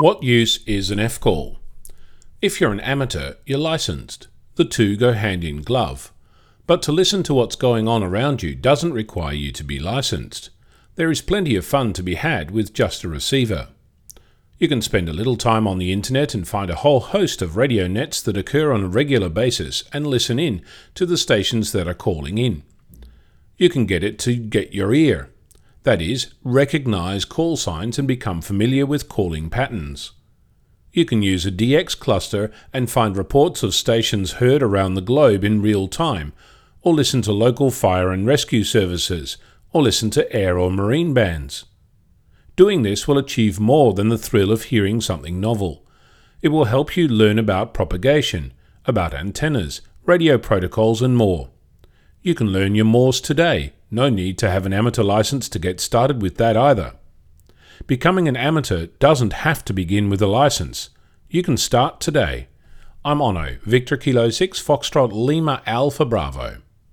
What use is an F call? If you're an amateur, you're licensed. The two go hand in glove. But to listen to what's going on around you doesn't require you to be licensed. There is plenty of fun to be had with just a receiver. You can spend a little time on the internet and find a whole host of radio nets that occur on a regular basis and listen in to the stations that are calling in. You can get it to get your ear. That is, recognize call signs and become familiar with calling patterns. You can use a DX cluster and find reports of stations heard around the globe in real time, or listen to local fire and rescue services, or listen to air or marine bands. Doing this will achieve more than the thrill of hearing something novel. It will help you learn about propagation, about antennas, radio protocols, and more. You can learn your Morse today. No need to have an amateur license to get started with that either. Becoming an amateur doesn't have to begin with a license. You can start today. I'm Onno, Victor Kilo 6 Foxtrot Lima Alpha Bravo.